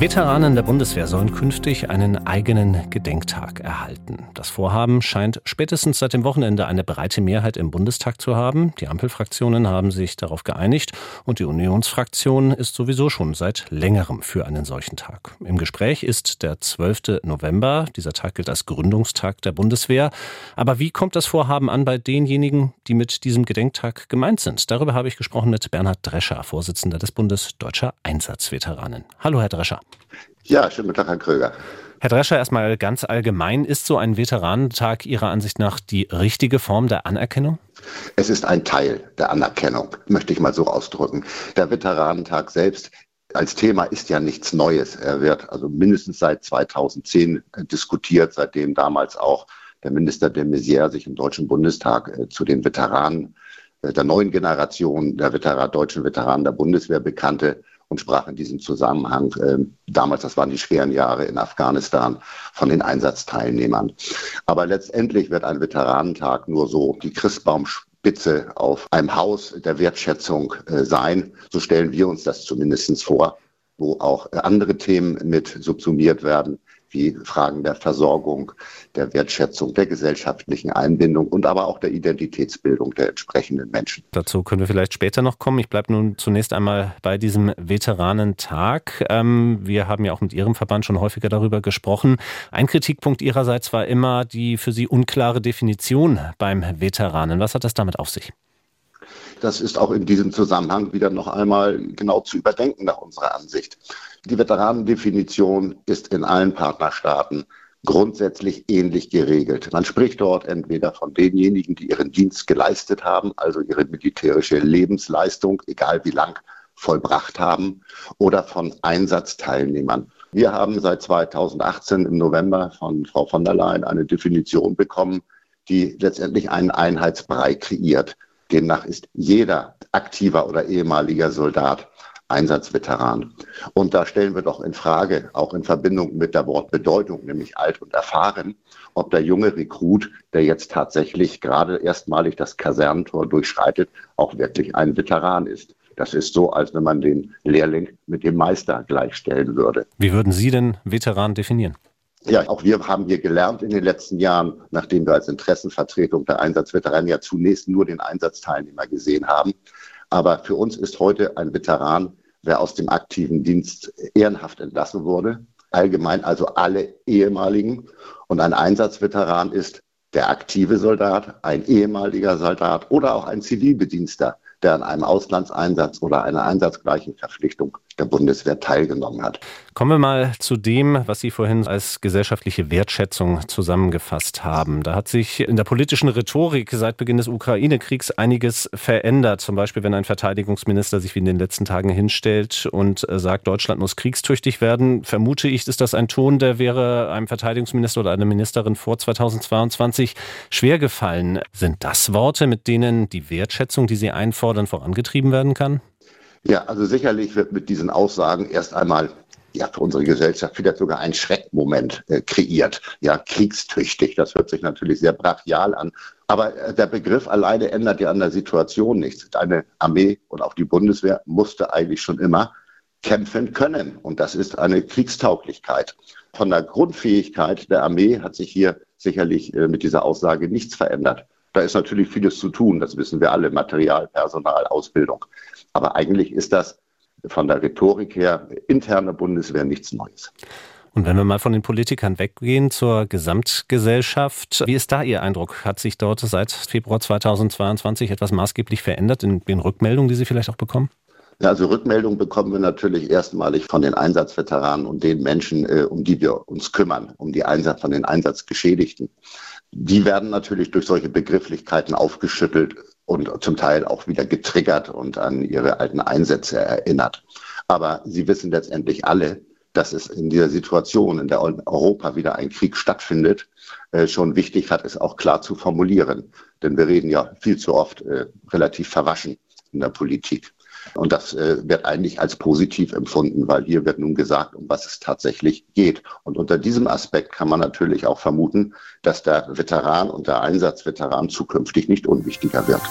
Veteranen der Bundeswehr sollen künftig einen eigenen Gedenktag erhalten. Das Vorhaben scheint spätestens seit dem Wochenende eine breite Mehrheit im Bundestag zu haben. Die Ampelfraktionen haben sich darauf geeinigt und die Unionsfraktion ist sowieso schon seit längerem für einen solchen Tag. Im Gespräch ist der 12. November. Dieser Tag gilt als Gründungstag der Bundeswehr. Aber wie kommt das Vorhaben an bei denjenigen, die mit diesem Gedenktag gemeint sind? Darüber habe ich gesprochen mit Bernhard Drescher, Vorsitzender des Bundes Deutscher Einsatzveteranen. Hallo, Herr Drescher. Ja, schönen guten Tag, Herr Kröger. Herr Drescher, erstmal ganz allgemein, ist so ein Veteranentag Ihrer Ansicht nach die richtige Form der Anerkennung? Es ist ein Teil der Anerkennung, möchte ich mal so ausdrücken. Der Veteranentag selbst als Thema ist ja nichts Neues. Er wird also mindestens seit 2010 diskutiert, seitdem damals auch der Minister de Maizière sich im Deutschen Bundestag äh, zu den Veteranen äh, der neuen Generation der Veteran, deutschen Veteranen der Bundeswehr bekannte und sprach in diesem Zusammenhang, äh, damals, das waren die schweren Jahre in Afghanistan, von den Einsatzteilnehmern. Aber letztendlich wird ein Veteranentag nur so die Christbaumspitze auf einem Haus der Wertschätzung äh, sein. So stellen wir uns das zumindest vor, wo auch andere Themen mit subsumiert werden wie Fragen der Versorgung, der Wertschätzung, der gesellschaftlichen Einbindung und aber auch der Identitätsbildung der entsprechenden Menschen. Dazu können wir vielleicht später noch kommen. Ich bleibe nun zunächst einmal bei diesem Veteranentag. Ähm, wir haben ja auch mit Ihrem Verband schon häufiger darüber gesprochen. Ein Kritikpunkt Ihrerseits war immer die für Sie unklare Definition beim Veteranen. Was hat das damit auf sich? Das ist auch in diesem Zusammenhang wieder noch einmal genau zu überdenken nach unserer Ansicht. Die Veteranendefinition ist in allen Partnerstaaten grundsätzlich ähnlich geregelt. Man spricht dort entweder von denjenigen, die ihren Dienst geleistet haben, also ihre militärische Lebensleistung, egal wie lang, vollbracht haben, oder von Einsatzteilnehmern. Wir haben seit 2018 im November von Frau von der Leyen eine Definition bekommen, die letztendlich einen Einheitsbrei kreiert. Demnach ist jeder aktiver oder ehemaliger Soldat Einsatzveteran. Und da stellen wir doch in Frage, auch in Verbindung mit der Wortbedeutung, nämlich alt und erfahren, ob der junge Rekrut, der jetzt tatsächlich gerade erstmalig das Kasernentor durchschreitet, auch wirklich ein Veteran ist. Das ist so, als wenn man den Lehrling mit dem Meister gleichstellen würde. Wie würden Sie denn Veteran definieren? Ja, auch wir haben hier gelernt in den letzten Jahren, nachdem wir als Interessenvertretung der Einsatzveteranen ja zunächst nur den Einsatzteilnehmer gesehen haben. Aber für uns ist heute ein Veteran, wer aus dem aktiven Dienst ehrenhaft entlassen wurde, allgemein also alle ehemaligen. Und ein Einsatzveteran ist der aktive Soldat, ein ehemaliger Soldat oder auch ein Zivilbedienster, der an einem Auslandseinsatz oder einer einsatzgleichen Verpflichtung der Bundeswehr teilgenommen hat. Kommen wir mal zu dem, was Sie vorhin als gesellschaftliche Wertschätzung zusammengefasst haben. Da hat sich in der politischen Rhetorik seit Beginn des Ukraine-Kriegs einiges verändert. Zum Beispiel, wenn ein Verteidigungsminister sich wie in den letzten Tagen hinstellt und sagt, Deutschland muss kriegstüchtig werden, vermute ich, ist das ein Ton, der wäre einem Verteidigungsminister oder einer Ministerin vor 2022 schwer gefallen. Sind das Worte, mit denen die Wertschätzung, die Sie einfordern, vorangetrieben werden kann? Ja, also sicherlich wird mit diesen Aussagen erst einmal ja, für unsere Gesellschaft vielleicht sogar ein Schreckmoment äh, kreiert. Ja, kriegstüchtig. Das hört sich natürlich sehr brachial an. Aber äh, der Begriff alleine ändert ja an der Situation nichts. Eine Armee und auch die Bundeswehr musste eigentlich schon immer kämpfen können. Und das ist eine Kriegstauglichkeit. Von der Grundfähigkeit der Armee hat sich hier sicherlich äh, mit dieser Aussage nichts verändert. Da ist natürlich vieles zu tun, das wissen wir alle, Material, Personal, Ausbildung. Aber eigentlich ist das von der Rhetorik her interne Bundeswehr nichts Neues. Und wenn wir mal von den Politikern weggehen zur Gesamtgesellschaft, wie ist da Ihr Eindruck? Hat sich dort seit Februar 2022 etwas maßgeblich verändert in den Rückmeldungen, die Sie vielleicht auch bekommen? Ja, also Rückmeldungen bekommen wir natürlich erstmalig von den Einsatzveteranen und den Menschen, äh, um die wir uns kümmern, um die Einsatz von den Einsatzgeschädigten. Die werden natürlich durch solche Begrifflichkeiten aufgeschüttelt und zum Teil auch wieder getriggert und an ihre alten Einsätze erinnert. Aber sie wissen letztendlich alle, dass es in dieser Situation, in der Europa wieder ein Krieg stattfindet, äh, schon wichtig hat, es auch klar zu formulieren. Denn wir reden ja viel zu oft äh, relativ verwaschen in der Politik. Und das äh, wird eigentlich als positiv empfunden, weil hier wird nun gesagt, um was es tatsächlich geht. Und unter diesem Aspekt kann man natürlich auch vermuten, dass der Veteran und der Einsatzveteran zukünftig nicht unwichtiger wird.